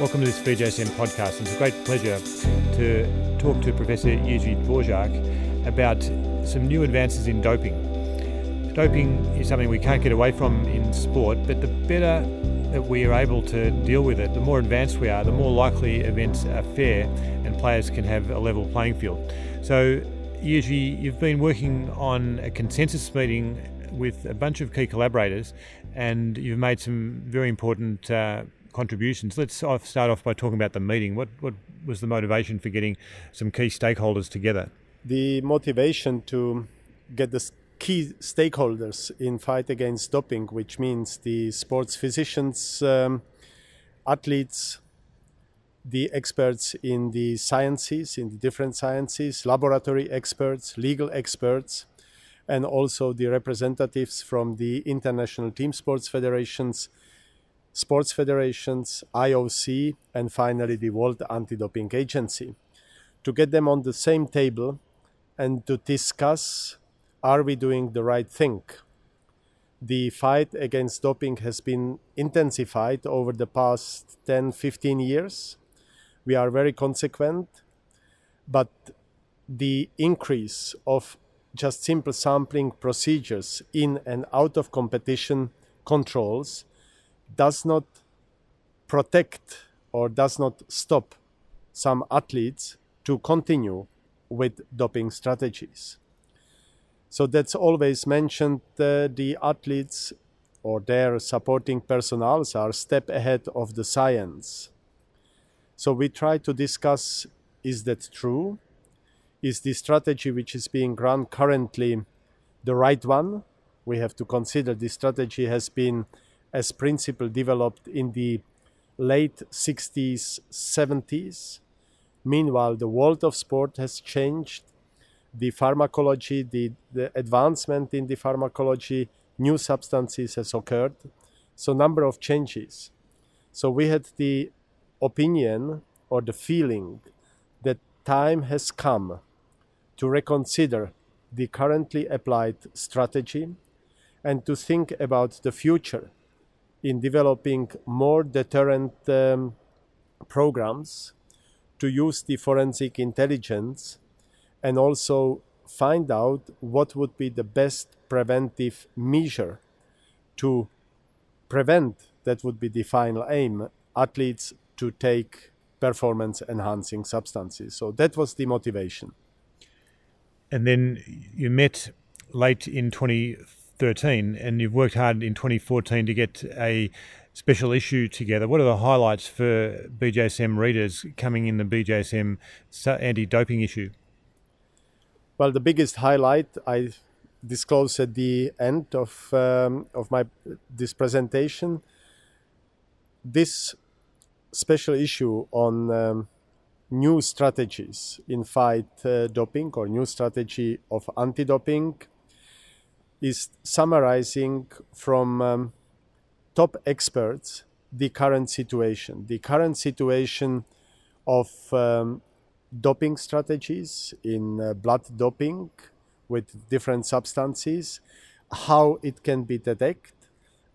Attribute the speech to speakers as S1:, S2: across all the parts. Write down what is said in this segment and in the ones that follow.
S1: Welcome to this BJSM podcast. It's a great pleasure to talk to Professor Jiří Dvořák about some new advances in doping. Doping is something we can't get away from in sport, but the better that we are able to deal with it, the more advanced we are, the more likely events are fair and players can have a level playing field. So, Jiří, you've been working on a consensus meeting with a bunch of key collaborators and you've made some very important uh, contributions. Let's start off by talking about the meeting. What, what was the motivation for getting some key stakeholders together?
S2: The motivation to get the key stakeholders in fight against doping, which means the sports physicians, um, athletes, the experts in the sciences, in the different sciences, laboratory experts, legal experts, and also the representatives from the international team sports federations, sports federations, IOC, and finally the World Anti Doping Agency to get them on the same table and to discuss are we doing the right thing? The fight against doping has been intensified over the past 10 15 years. We are very consequent, but the increase of just simple sampling procedures in and out of competition controls does not protect or does not stop some athletes to continue with doping strategies. So that's always mentioned uh, the athletes or their supporting personnels are step ahead of the science. So we try to discuss is that true? Is the strategy which is being run currently the right one? We have to consider the strategy has been as principle developed in the late 60s, 70s. Meanwhile, the world of sport has changed. The pharmacology, the, the advancement in the pharmacology, new substances has occurred. So, number of changes. So, we had the opinion or the feeling that time has come to reconsider the currently applied strategy and to think about the future in developing more deterrent um, programs to use the forensic intelligence and also find out what would be the best preventive measure to prevent that would be the final aim athletes to take performance enhancing substances. So that was the motivation.
S1: And then you met late in 20 13, and you've worked hard in 2014 to get a special issue together. What are the highlights for BJSM readers coming in the BJSM anti doping issue?
S2: Well, the biggest highlight I disclosed at the end of, um, of my this presentation. This special issue on um, new strategies in fight uh, doping or new strategy of anti-doping is summarizing from um, top experts the current situation, the current situation of um, doping strategies in uh, blood doping with different substances, how it can be detected,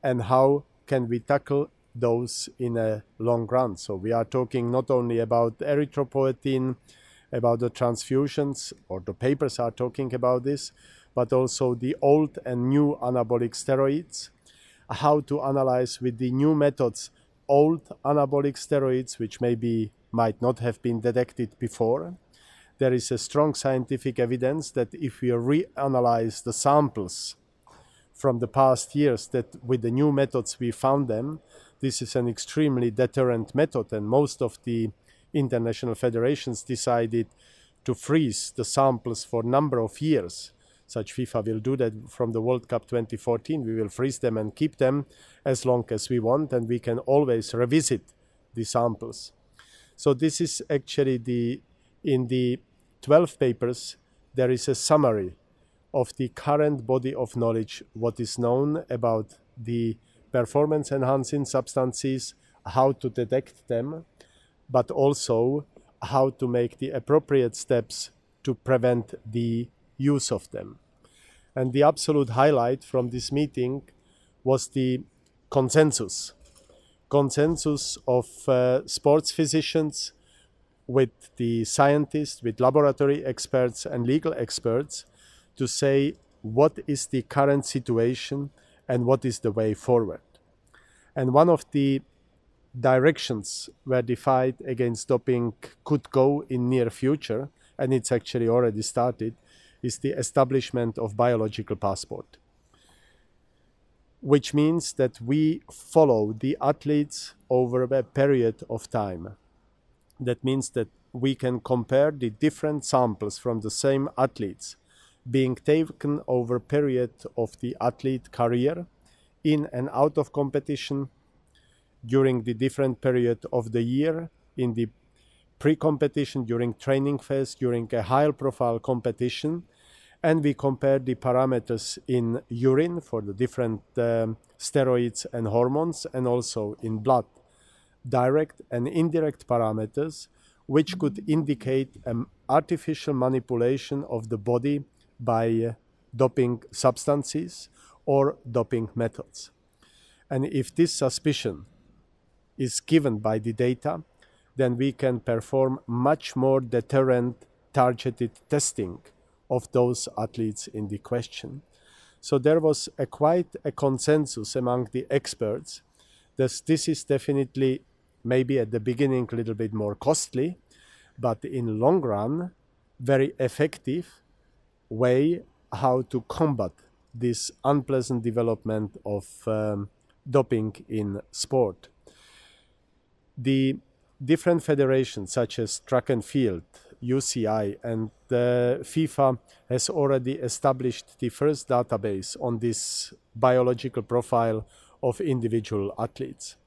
S2: and how can we tackle those in a long run. So we are talking not only about erythropoietin, about the transfusions, or the papers are talking about this, but also the old and new anabolic steroids, how to analyze with the new methods old anabolic steroids, which maybe might not have been detected before. There is a strong scientific evidence that if we reanalyze the samples from the past years, that with the new methods we found them, this is an extremely deterrent method, and most of the international federations decided to freeze the samples for a number of years such FIFA will do that from the World Cup 2014. We will freeze them and keep them as long as we want, and we can always revisit the samples. So this is actually the in the 12 papers there is a summary of the current body of knowledge what is known about the performance enhancing substances how to detect them but also how to make the appropriate steps to prevent the use of them. And the absolute highlight from this meeting was the consensus consensus of uh, sports physicians with the scientists, with laboratory experts and legal experts to say what is the current situation and what is the way forward. And one of the directions where the fight against doping could go in near future, and it's actually already started, is the establishment of biological passport which means that we follow the athletes over a period of time. That means that we can compare the different samples from the same athletes being taken over period of the athlete career in and out of competition during the different period of the year in the pre-competition during training phase during a high profile competition and we compare the parameters in urine for the different um, steroids and hormones and also in blood direct and indirect parameters which could indicate an artificial manipulation of the body by uh, doping substances or doping methods. And if this suspicion is given by the data then we can perform much more deterrent targeted testing of those athletes in the question. So there was a quite a consensus among the experts that this is definitely maybe at the beginning a little bit more costly, but in long run, very effective way how to combat this unpleasant development of um, doping in sport. The different federations such as track and field, UCI, and the FIFA has already established the first database on this biological profile of individual athletes.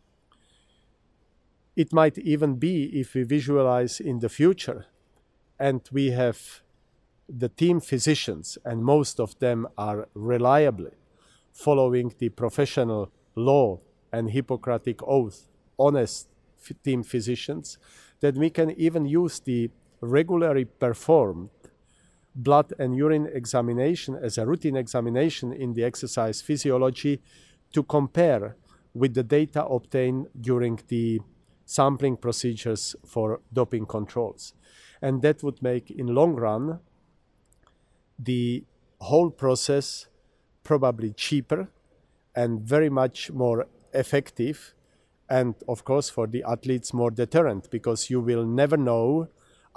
S2: It might even be if we visualize in the future and we have the team physicians, and most of them are reliably following the professional law and Hippocratic oath, honest team physicians, that we can even use the regularly performed blood and urine examination as a routine examination in the exercise physiology to compare with the data obtained during the sampling procedures for doping controls. And that would make, in long run, the whole process probably cheaper and very much more effective and of course for the athletes more deterrent because you will never know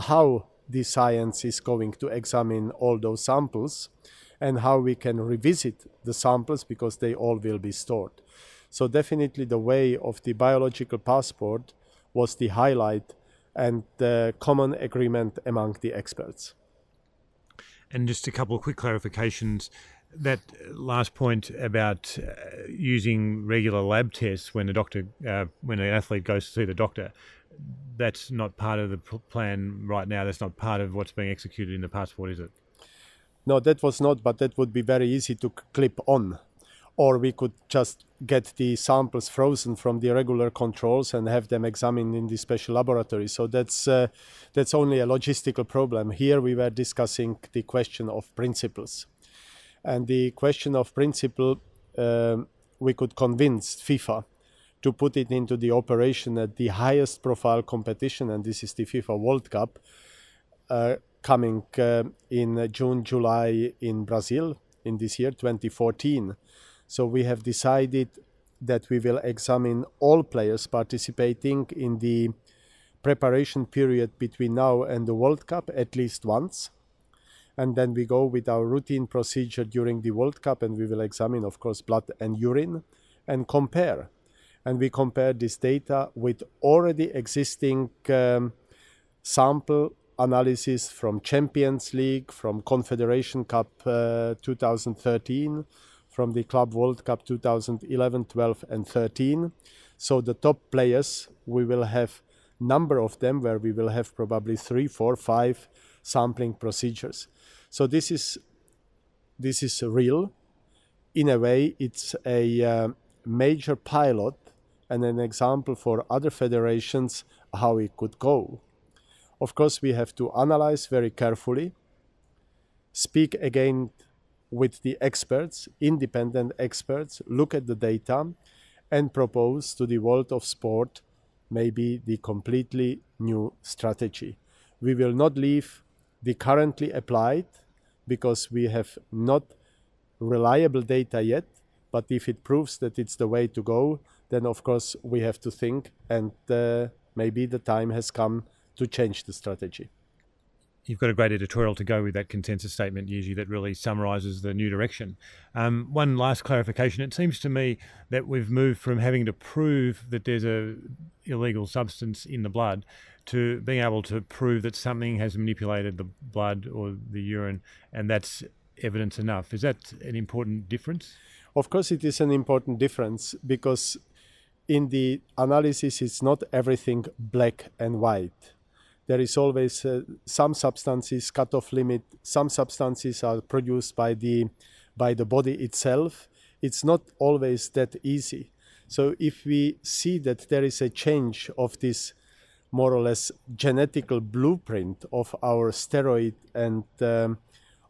S2: how the science is going to examine all those samples and how we can revisit the samples because they all will be stored. So definitely the way of the biological passport was the highlight and the common agreement among the experts.
S1: And just a couple of quick clarifications. That last point about uh, using regular lab tests when a doctor, uh, when an athlete goes to see the doctor, that's not part of the plan right now. That's not part of what's being executed in the passport, is it?
S2: No, that was not, but that would be very easy to clip on. Or we could just get the samples frozen from the regular controls and have them examined in the special laboratory. So that's uh, that's only a logistical problem. Here we were discussing the question of principles, and the question of principle um, we could convince FIFA to put it into the operation at the highest profile competition, and this is the FIFA World Cup uh, coming uh, in June, July in Brazil in this year, 2014. So we have decided that we will examine all players participating in the preparation period between now and the World Cup at least once. And then we go with our routine procedure during the World Cup and we will examine, of course, blood and urine and compare and we compare this data with already existing um, sample analysis from Champions League, from Confederation Cup uh, 2013, from the Club World Cup 2011, 12, and 13. So the top players, we will have number of them where we will have probably three, four, five sampling procedures. So this is this is real. In a way, it's a uh, major pilot and an example for other federations how it could go. Of course, we have to analyze very carefully, speak again with the experts, independent experts, look at the data, and propose to the world of sport maybe the completely new strategy. We will not leave the currently applied because we have not reliable data yet, but if it proves that it's the way to go, then of course we have to think and uh, maybe the time has come to change the strategy
S1: you've got a great editorial to go with that consensus statement, Jiří, that really summarises the new direction. Um, one last clarification: it seems to me that we've moved from having to prove that there's a illegal substance in the blood to being able to prove that something has manipulated the blood or the urine, and that's evidence enough. Is that an important difference?
S2: Of course, it is an important difference because in the analysis, it's not everything black and white there is always uh, some substances cut-off limit. Some substances are produced by the by the body itself. It's not always that easy. So if we see that there is a change of this more or less genetical blueprint of our steroid and um,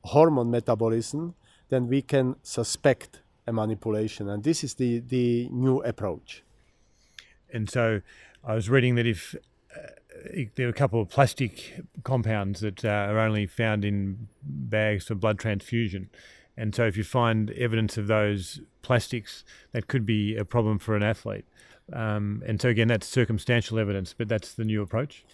S2: hormone metabolism, then we can suspect a manipulation. And this is the, the new approach.
S1: And so I was reading that if there are a couple of plastic compounds that uh, are only found in bags for blood transfusion. And so, if you find evidence of those plastics, that could be a problem for an athlete. Um, and so, again, that's circumstantial evidence, but that's the new approach.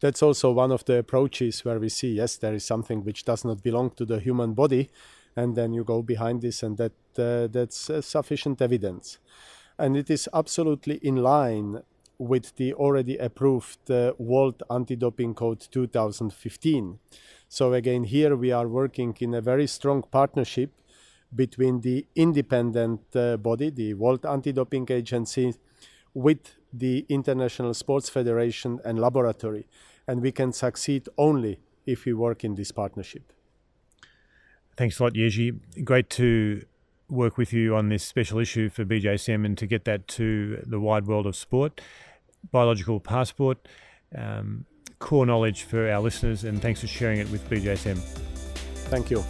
S2: That's also one of the approaches where we see yes, there is something which does not belong to the human body, and then you go behind this, and that uh, that's uh, sufficient evidence. And it is absolutely in line with the already approved uh, World Anti-Doping Code 2015. So again, here we are working in a very strong partnership between the independent uh, body, the World Anti-Doping Agency, with the International Sports Federation and laboratory. And we can succeed only if we work in this partnership.
S1: Thanks a lot, Jiří. Great to work with you on this special issue for BJSM and to get that to the wide world of sport biological passport, um, core knowledge for our listeners, and thanks for sharing it with BJSM.
S2: Thank you.